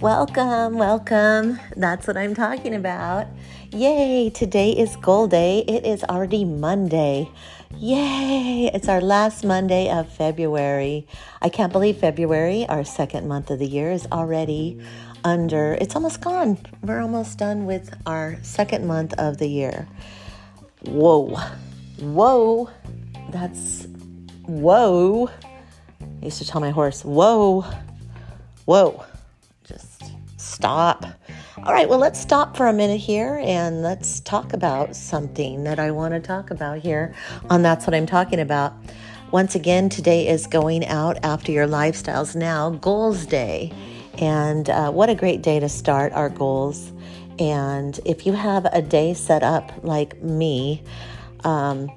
Welcome, welcome. That's what I'm talking about. Yay, today is goal day. It is already Monday. Yay, it's our last Monday of February. I can't believe February, our second month of the year, is already under, it's almost gone. We're almost done with our second month of the year. Whoa, whoa, that's whoa. I used to tell my horse, whoa, whoa just stop. All right, well, let's stop for a minute here and let's talk about something that I want to talk about here on That's What I'm Talking About. Once again, today is going out after your lifestyles now, Goals Day. And uh, what a great day to start our goals. And if you have a day set up like me, um,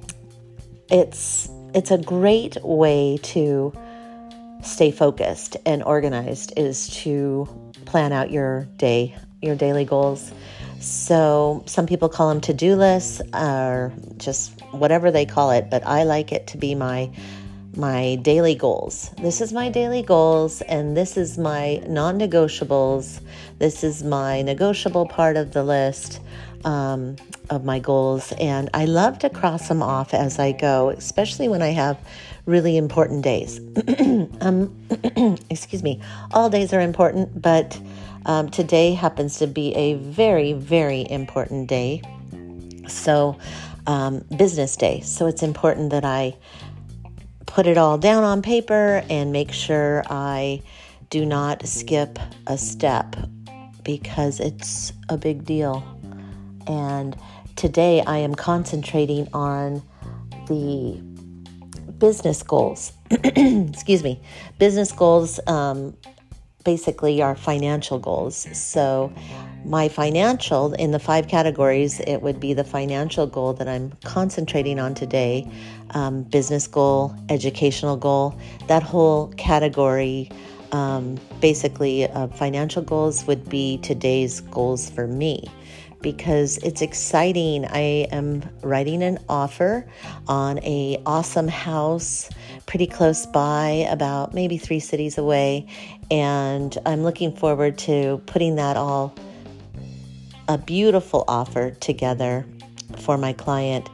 it's it's a great way to stay focused and organized is to plan out your day, your daily goals. So some people call them to-do lists or just whatever they call it, but I like it to be my my daily goals. This is my daily goals and this is my non-negotiables. This is my negotiable part of the list um, of my goals and I love to cross them off as I go, especially when I have really important days. um, excuse me, all days are important, but um, today happens to be a very, very important day. So, um, business day. So, it's important that I put it all down on paper and make sure I do not skip a step because it's a big deal. And today I am concentrating on the business goals. Excuse me. Business goals um, basically are financial goals. So, my financial, in the five categories, it would be the financial goal that I'm concentrating on today um, business goal, educational goal. That whole category, um, basically, uh, financial goals would be today's goals for me because it's exciting. I am writing an offer on a awesome house pretty close by, about maybe three cities away, and I'm looking forward to putting that all a beautiful offer together for my client.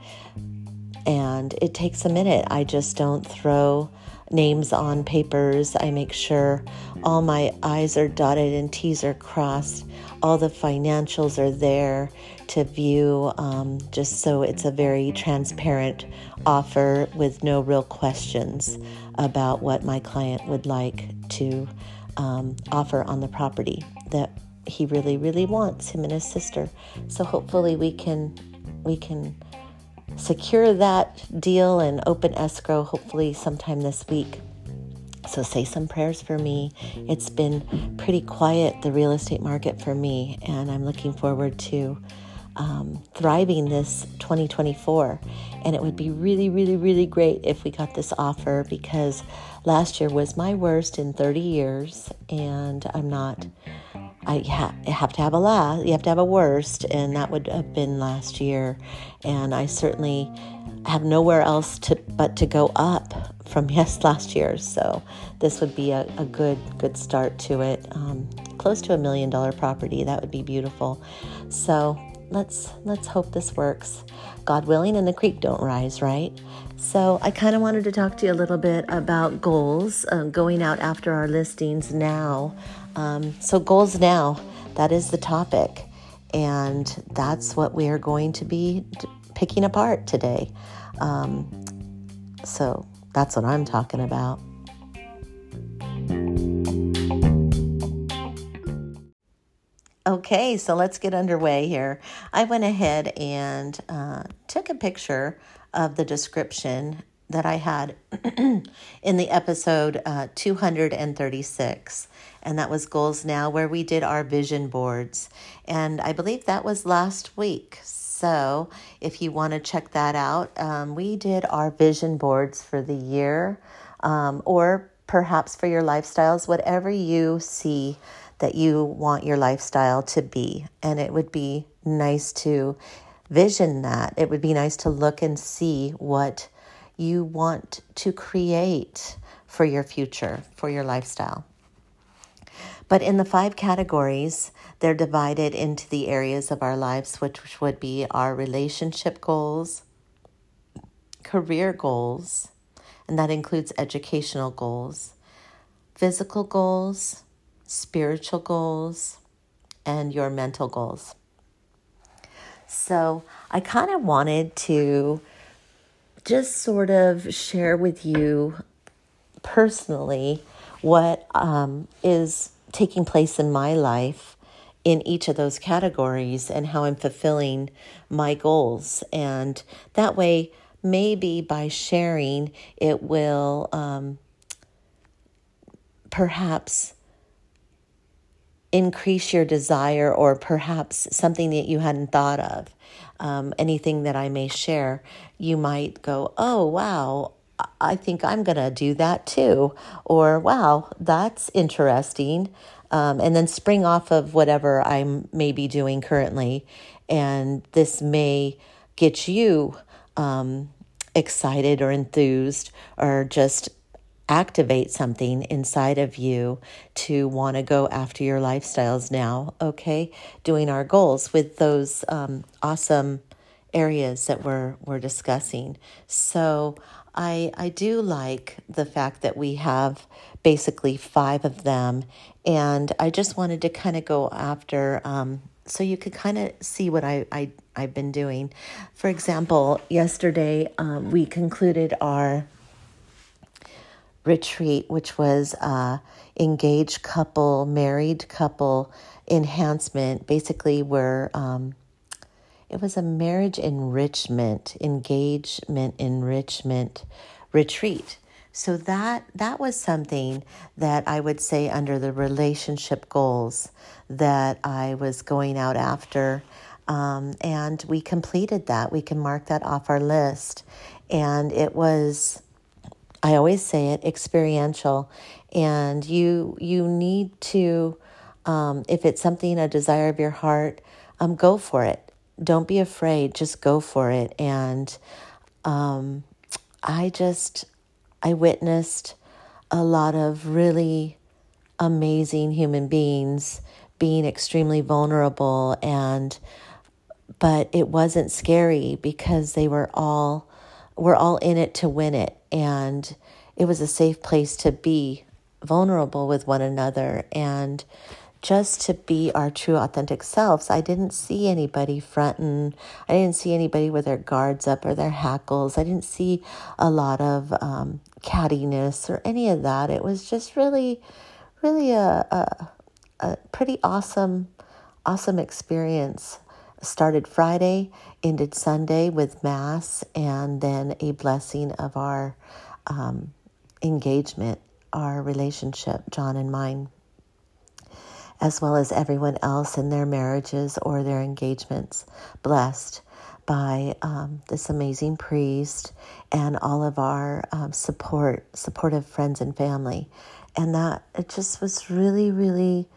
And it takes a minute. I just don't throw names on papers. I make sure all my I's are dotted and T's are crossed all the financials are there to view, um, just so it's a very transparent offer with no real questions about what my client would like to um, offer on the property that he really, really wants him and his sister. So hopefully we can we can secure that deal and open escrow hopefully sometime this week. So say some prayers for me. It's been pretty quiet, the real estate market for me, and I'm looking forward to um, thriving this 2024. And it would be really, really, really great if we got this offer because last year was my worst in 30 years, and I'm not. I ha- have to have a last, you have to have a worst, and that would have been last year. And I certainly have nowhere else to but to go up from yes last year. So this would be a, a good good start to it. Um, close to a million dollar property. That would be beautiful. So let's let's hope this works. God willing, and the creek don't rise, right? So I kind of wanted to talk to you a little bit about goals, uh, going out after our listings now. Um, so goals now, that is the topic, and that's what we are going to be picking apart today. Um, so that's what I'm talking about. Okay, so let's get underway here. I went ahead and uh, took a picture of the description that I had in the episode uh, 236, and that was Goals Now, where we did our vision boards. And I believe that was last week. So if you want to check that out, um, we did our vision boards for the year um, or perhaps for your lifestyles, whatever you see that you want your lifestyle to be. And it would be nice to vision that. It would be nice to look and see what you want to create for your future, for your lifestyle. But in the five categories, they're divided into the areas of our lives, which would be our relationship goals, career goals, and that includes educational goals, physical goals, spiritual goals, and your mental goals. So I kind of wanted to just sort of share with you personally what um, is taking place in my life in each of those categories and how I'm fulfilling my goals. And that way, maybe by sharing, it will um, perhaps increase your desire or perhaps something that you hadn't thought of. Um, anything that I may share, you might go, oh, wow, I think I'm going to do that too. Or, wow, that's interesting. Um, and then spring off of whatever I'm maybe doing currently. And this may get you um, excited or enthused or just activate something inside of you to want to go after your lifestyles now, okay? Doing our goals with those um, awesome areas that we're, we're discussing. So I, I do like the fact that we have basically five of them. And I just wanted to kind of go after um, so you could kind of see what I, I, I've been doing. For example, yesterday um, we concluded our retreat, which was uh, engaged couple, married couple enhancement. Basically, where um, it was a marriage enrichment, engagement enrichment retreat. So that that was something that I would say under the relationship goals that I was going out after. Um, and we completed that. We can mark that off our list. And it was I always say it experiential, and you you need to, um, if it's something a desire of your heart, um, go for it. Don't be afraid. Just go for it. And um, I just I witnessed a lot of really amazing human beings being extremely vulnerable and but it wasn't scary because they were all we're all in it to win it. And it was a safe place to be vulnerable with one another and just to be our true authentic selves. I didn't see anybody fronting. I didn't see anybody with their guards up or their hackles. I didn't see a lot of um, cattiness or any of that. It was just really, really a, a, a pretty awesome, awesome experience started Friday, ended Sunday with Mass, and then a blessing of our um, engagement, our relationship, John and mine, as well as everyone else in their marriages or their engagements, blessed by um, this amazing priest and all of our um, support, supportive friends and family. And that it just was really, really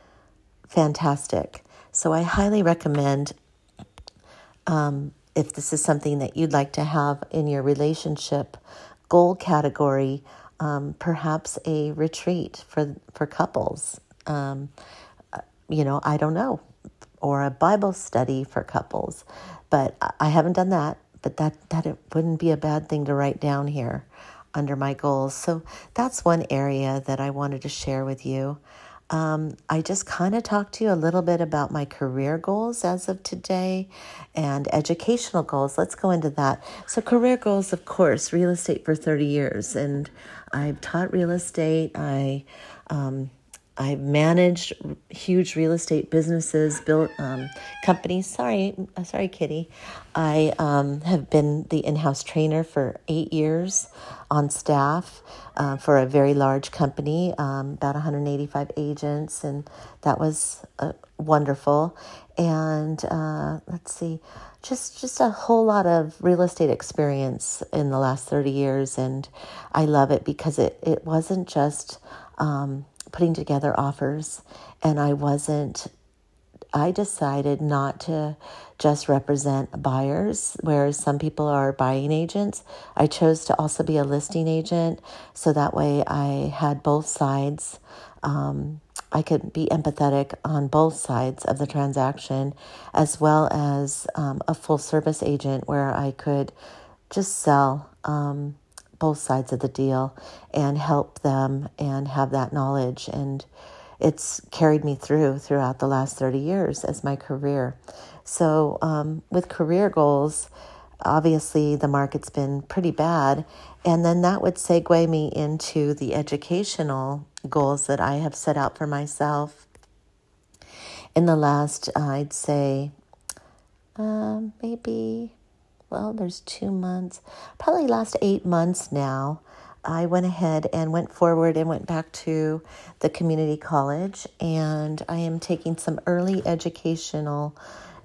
fantastic. So I highly recommend um, if this is something that you'd like to have in your relationship goal category, um, perhaps a retreat for for couples. Um, you know, I don't know, or a Bible study for couples, but I haven't done that. But that that it wouldn't be a bad thing to write down here under my goals. So that's one area that I wanted to share with you. Um, I just kind of talked to you a little bit about my career goals as of today and educational goals. Let's go into that. So, career goals, of course, real estate for 30 years. And I've taught real estate. I, um, I managed huge real estate businesses, built um, companies. Sorry, uh, sorry, Kitty. I um, have been the in-house trainer for eight years on staff uh, for a very large company, um, about 185 agents, and that was uh, wonderful. And uh, let's see, just just a whole lot of real estate experience in the last 30 years, and I love it because it it wasn't just um, putting together offers, and I wasn't I decided not to just represent buyers, whereas some people are buying agents. I chose to also be a listing agent, so that way I had both sides. Um, I could be empathetic on both sides of the transaction, as well as um, a full service agent where I could just sell um, both sides of the deal and help them and have that knowledge. And it's carried me through throughout the last 30 years as my career. So, um, with career goals, obviously the market's been pretty bad. And then that would segue me into the educational goals that I have set out for myself in the last, I'd say, uh, maybe, well, there's two months, probably last eight months now. I went ahead and went forward and went back to the community college, and I am taking some early educational,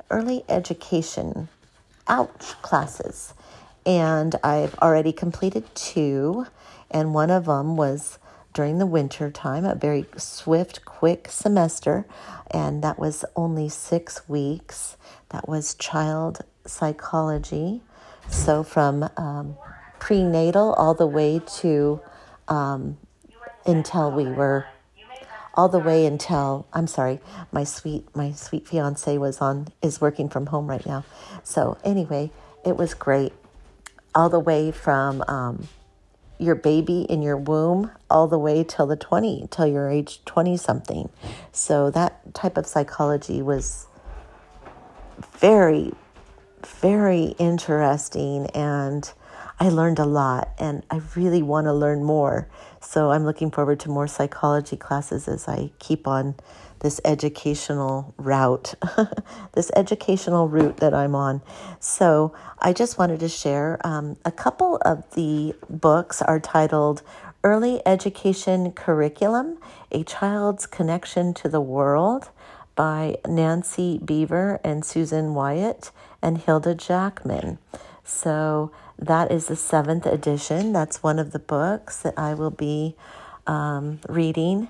early education, ouch, classes. And I've already completed two, and one of them was during the winter time, a very swift, quick semester, and that was only six weeks. That was child psychology. So from um, prenatal all the way to um, until we were all the way until I'm sorry, my sweet my sweet fiance was on is working from home right now. So anyway, it was great, all the way from um, your baby in your womb all the way till the 20 till your age 20 something. So that type of psychology was very very interesting and I learned a lot and I really want to learn more. So I'm looking forward to more psychology classes as I keep on this educational route, this educational route that I'm on. So I just wanted to share um, a couple of the books are titled Early Education Curriculum A Child's Connection to the World by Nancy Beaver and Susan Wyatt and Hilda Jackman. So that is the seventh edition. That's one of the books that I will be um, reading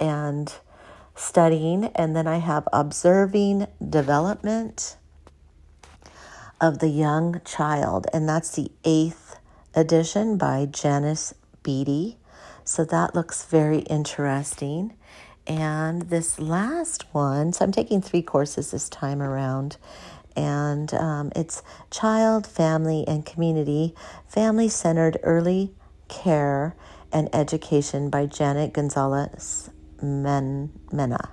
and studying. And then I have Observing Development of the Young Child, and that's the eighth edition by Janice Beaty. So that looks very interesting. And this last one, so I'm taking three courses this time around and um, it's Child, Family, and Community Family Centered Early Care and Education by Janet Gonzalez Men- Mena.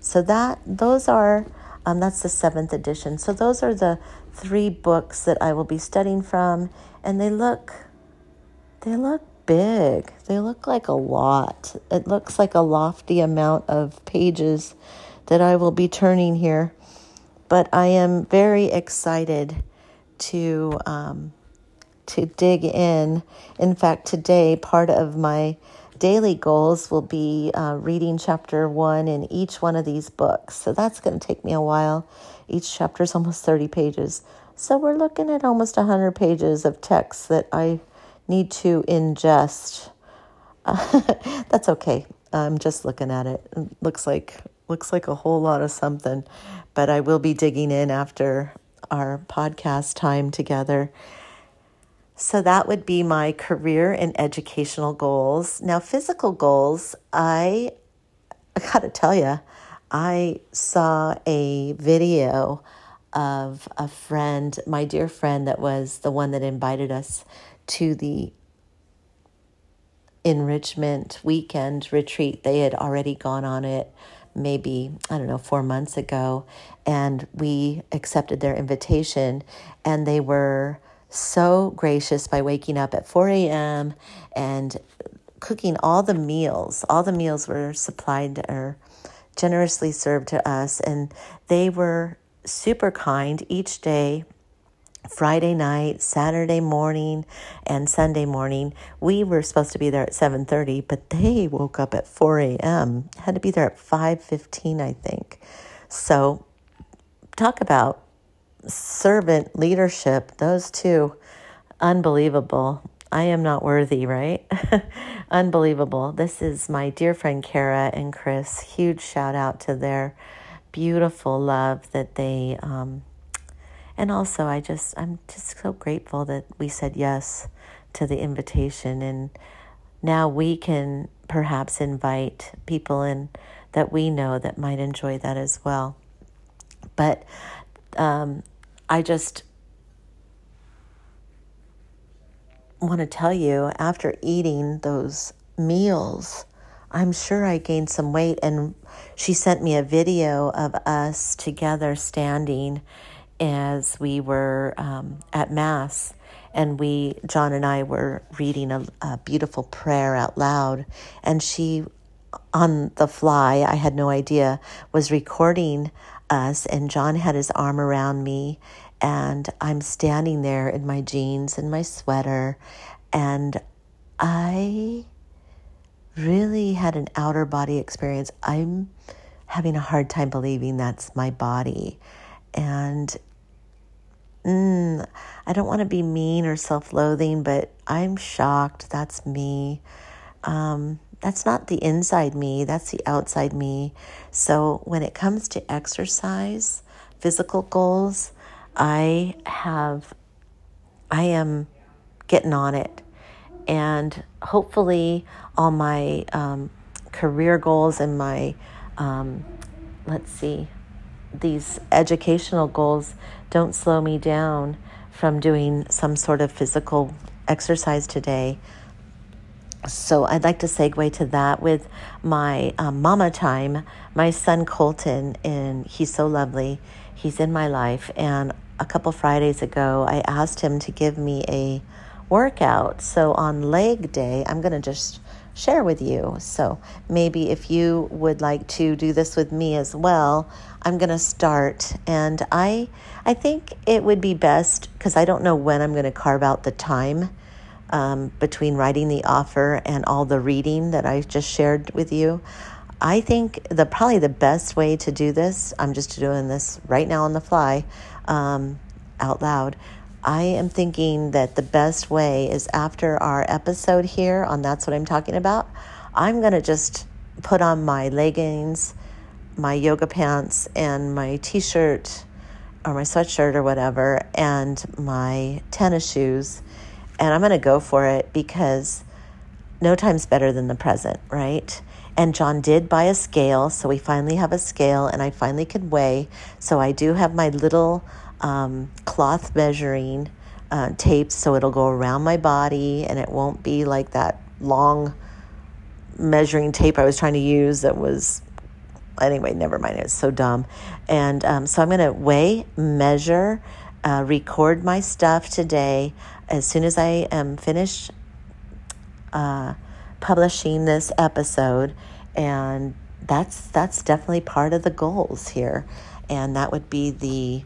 So that those are um, that's the seventh edition. So those are the three books that I will be studying from, and they look they look big. They look like a lot. It looks like a lofty amount of pages that I will be turning here but I am very excited to um, to dig in. In fact, today part of my daily goals will be uh, reading chapter one in each one of these books. So that's going to take me a while. Each chapter is almost 30 pages. So we're looking at almost 100 pages of text that I need to ingest. that's okay. I'm just looking at it. it. Looks like looks like a whole lot of something but I will be digging in after our podcast time together. So that would be my career and educational goals. Now, physical goals, I, I got to tell you, I saw a video of a friend, my dear friend, that was the one that invited us to the enrichment weekend retreat. They had already gone on it maybe, I don't know, four months ago, and we accepted their invitation, and they were so gracious by waking up at 4 a.m. and cooking all the meals. All the meals were supplied or generously served to us, and they were super kind each day Friday night, Saturday morning, and Sunday morning. We were supposed to be there at 7:30, but they woke up at 4 a.m. Had to be there at 5:15, I think. So, talk about servant leadership. Those two, unbelievable. I am not worthy, right? unbelievable. This is my dear friend Kara and Chris. Huge shout out to their beautiful love that they, um, and also I just, I'm just so grateful that we said yes to the invitation. And now we can perhaps invite people in that we know that might enjoy that as well. But um, I just want to tell you after eating those meals, I'm sure I gained some weight. And she sent me a video of us together standing as we were um, at Mass. And we, John and I, were reading a, a beautiful prayer out loud. And she, on the fly, I had no idea, was recording us. And John had his arm around me. And I'm standing there in my jeans and my sweater. And I really had an outer body experience. I'm having a hard time believing that's my body. And mm, I don't want to be mean or self loathing, but I'm shocked. That's me. Um, that's not the inside me, that's the outside me. So when it comes to exercise, physical goals, I have, I am getting on it. And hopefully, all my um, career goals and my, um, let's see, these educational goals don't slow me down from doing some sort of physical exercise today. So I'd like to segue to that with my um, mama time. My son Colton, and he's so lovely. He's in my life, and a couple Fridays ago, I asked him to give me a workout. So on leg day, I'm going to just share with you. So maybe if you would like to do this with me as well, I'm going to start and I I think it would be best cuz I don't know when I'm going to carve out the time um, between writing the offer and all the reading that I just shared with you. I think the probably the best way to do this. I'm just doing this right now on the fly, um, out loud. I am thinking that the best way is after our episode here on That's What I'm Talking About, I'm going to just put on my leggings, my yoga pants, and my t shirt or my sweatshirt or whatever, and my tennis shoes. And I'm going to go for it because no time's better than the present, right? And John did buy a scale, so we finally have a scale, and I finally can weigh. So I do have my little um, cloth measuring uh, tape so it'll go around my body and it won't be like that long measuring tape I was trying to use that was anyway, never mind. It's so dumb. And um, so I'm going to weigh, measure, uh, record my stuff today. As soon as I am finished uh, publishing this episode, and that's that's definitely part of the goals here, and that would be the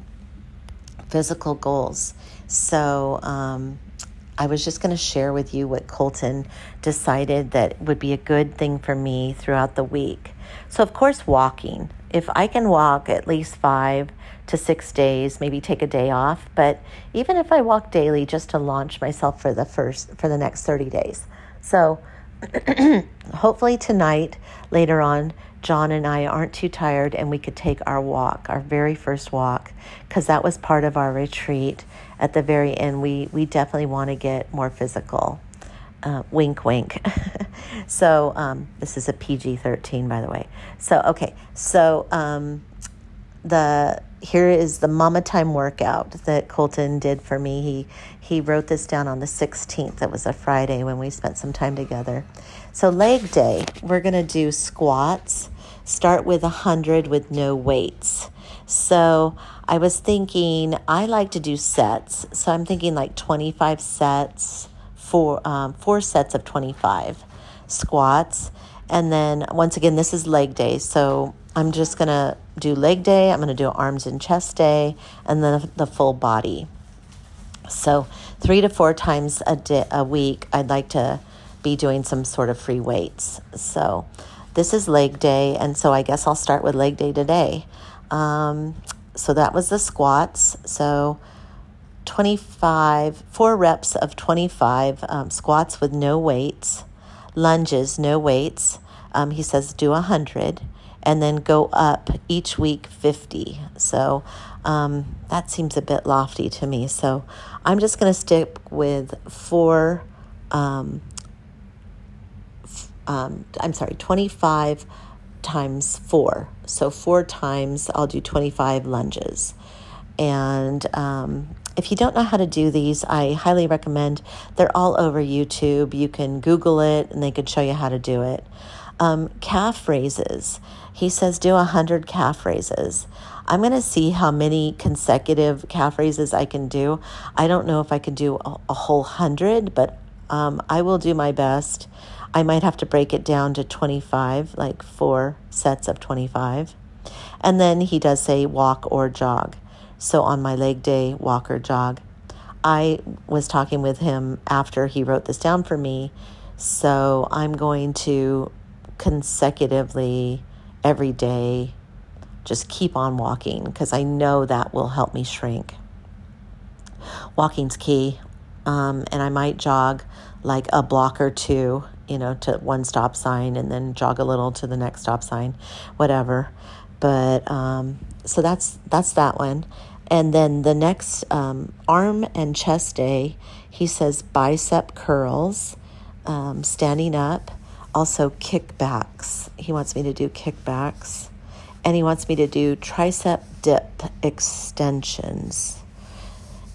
physical goals. So um, I was just going to share with you what Colton decided that would be a good thing for me throughout the week. So, of course, walking. If I can walk at least five to six days, maybe take a day off. But even if I walk daily, just to launch myself for the first for the next thirty days. So, hopefully tonight, later on, John and I aren't too tired and we could take our walk, our very first walk, because that was part of our retreat. At the very end, we, we definitely want to get more physical. Uh, wink, wink. so, um, this is a PG 13, by the way. So, okay. So, um, the here is the mama time workout that Colton did for me. He he wrote this down on the 16th. That was a Friday when we spent some time together. So leg day, we're going to do squats. Start with 100 with no weights. So I was thinking I like to do sets. So I'm thinking like 25 sets, four um, four sets of 25 squats. And then once again, this is leg day. So I'm just going to do leg day, I'm going to do arms and chest day, and then the full body. So, three to four times a, day, a week, I'd like to be doing some sort of free weights. So, this is leg day, and so I guess I'll start with leg day today. Um, so, that was the squats. So, 25, four reps of 25 um, squats with no weights, lunges, no weights. Um, he says do 100 and then go up each week 50. So um, that seems a bit lofty to me. So I'm just going to stick with four, um, um, I'm sorry, 25 times four. So four times I'll do 25 lunges. And um, if you don't know how to do these, I highly recommend. They're all over YouTube. You can Google it and they can show you how to do it. Um, calf raises. He says do 100 calf raises. I'm going to see how many consecutive calf raises I can do. I don't know if I can do a, a whole hundred, but um, I will do my best. I might have to break it down to 25, like four sets of 25. And then he does say walk or jog. So on my leg day, walk or jog. I was talking with him after he wrote this down for me. So I'm going to consecutively every day just keep on walking because I know that will help me shrink. Walking's key. Um, and I might jog like a block or two, you know, to one stop sign and then jog a little to the next stop sign, whatever. But um, so that's that's that one. And then the next um, arm and chest day, he says bicep curls, um, standing up, also kickbacks. He wants me to do kickbacks. And he wants me to do tricep dip extensions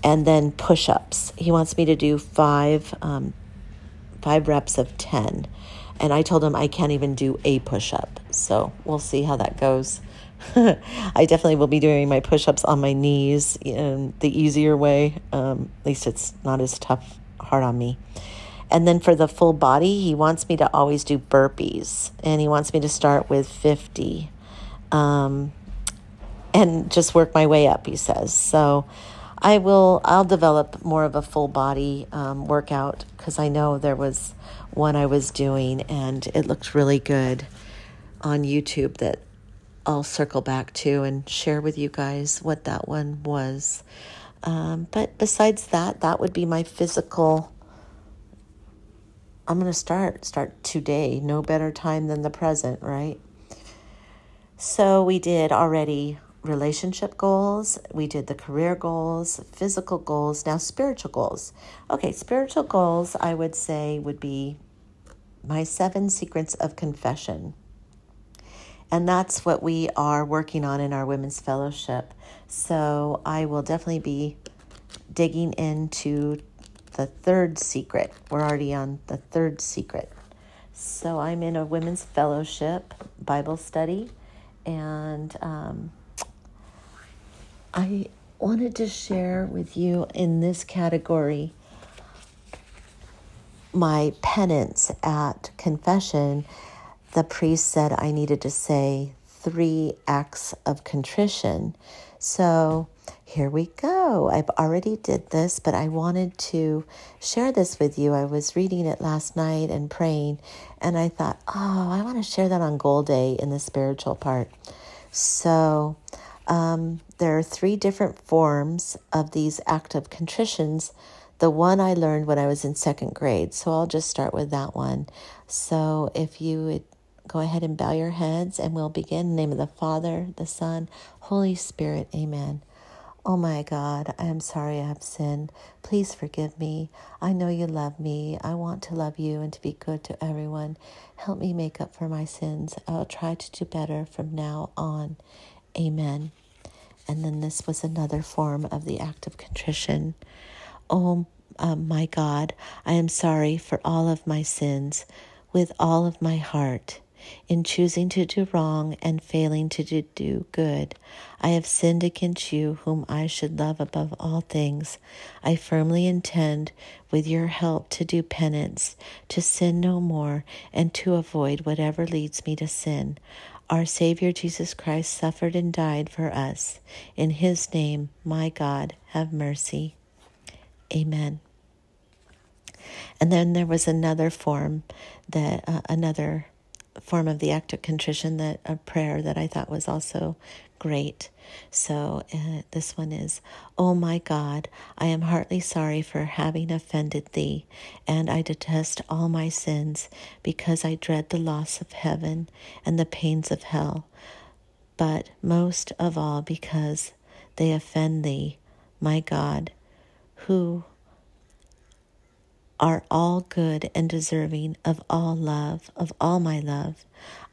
and then push ups. He wants me to do five, um, five reps of 10. And I told him I can't even do a push up. So we'll see how that goes. I definitely will be doing my push ups on my knees in the easier way. Um, at least it's not as tough, hard on me. And then for the full body, he wants me to always do burpees and he wants me to start with 50 um, and just work my way up, he says. So I will, I'll develop more of a full body um, workout because I know there was one I was doing and it looked really good on YouTube that I'll circle back to and share with you guys what that one was. Um, but besides that, that would be my physical. I'm going to start start today. No better time than the present, right? So we did already relationship goals, we did the career goals, physical goals, now spiritual goals. Okay, spiritual goals I would say would be my seven secrets of confession. And that's what we are working on in our women's fellowship. So I will definitely be digging into the third secret. We're already on the third secret. So I'm in a women's fellowship Bible study, and um, I wanted to share with you in this category my penance at confession the priest said I needed to say three acts of contrition. So here we go. I've already did this, but I wanted to share this with you. I was reading it last night and praying, and I thought, oh, I want to share that on Goal Day in the spiritual part. So um, there are three different forms of these active contritions. The one I learned when I was in second grade, so I'll just start with that one. So if you would Go ahead and bow your heads and we'll begin. In the name of the Father, the Son, Holy Spirit. Amen. Oh my God, I am sorry I have sinned. Please forgive me. I know you love me. I want to love you and to be good to everyone. Help me make up for my sins. I will try to do better from now on. Amen. And then this was another form of the act of contrition. Oh um, my God, I am sorry for all of my sins with all of my heart. In choosing to do wrong and failing to do good, I have sinned against you, whom I should love above all things. I firmly intend, with your help, to do penance, to sin no more, and to avoid whatever leads me to sin. Our Savior Jesus Christ suffered and died for us. In his name, my God, have mercy. Amen. And then there was another form that uh, another form of the act of contrition that a prayer that I thought was also great. So uh, this one is, Oh my God, I am heartily sorry for having offended thee, and I detest all my sins because I dread the loss of heaven and the pains of hell, but most of all because they offend thee, my God, who are all good and deserving of all love, of all my love.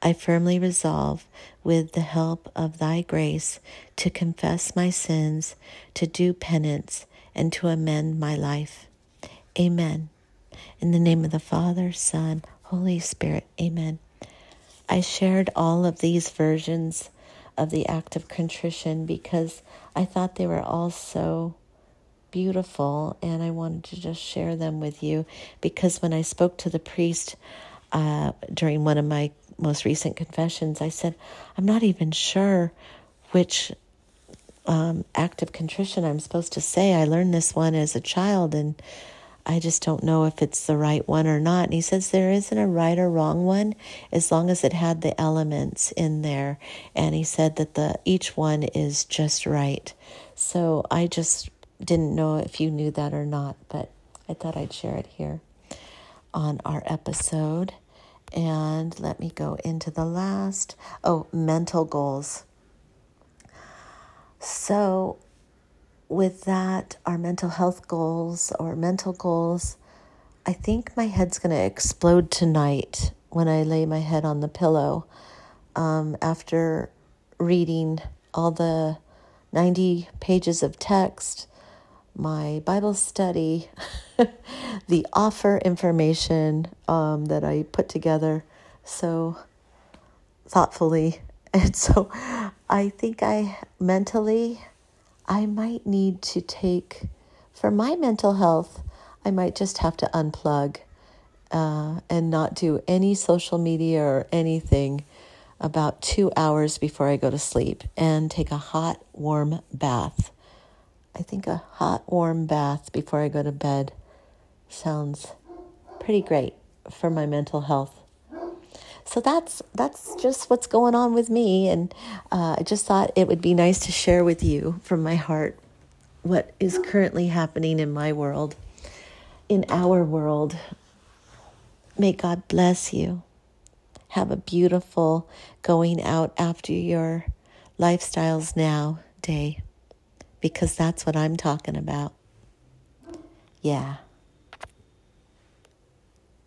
I firmly resolve, with the help of thy grace, to confess my sins, to do penance, and to amend my life. Amen. In the name of the Father, Son, Holy Spirit. Amen. I shared all of these versions of the act of contrition because I thought they were all so beautiful, and I wanted to just share them with you because when I spoke to the priest uh, during one of my most recent confessions, I said, I'm not even sure which um, act of contrition I'm supposed to say. I learned this one as a child, and I just don't know if it's the right one or not. And he says there isn't a right or wrong one as long as it had the elements in there. And he said that the each one is just right. So I just didn't know if you knew that or not, but I thought I'd share it here on our episode. And let me go into the last. Oh, mental goals. So, with that, our mental health goals or mental goals, I think my head's going to explode tonight when I lay my head on the pillow um, after reading all the 90 pages of text my Bible study, the offer information um, that I put together so thoughtfully. And so I think I mentally, I might need to take, for my mental health, I might just have to unplug uh, and not do any social media or anything about two hours before I go to sleep and take a hot, warm bath I think a hot, warm bath before I go to bed sounds pretty great for my mental health. So that's that's just what's going on with me, and uh, I just thought it would be nice to share with you from my heart what is currently happening in my world, in our world. May God bless you. Have a beautiful going out after your lifestyles now day because that's what I'm talking about. Yeah.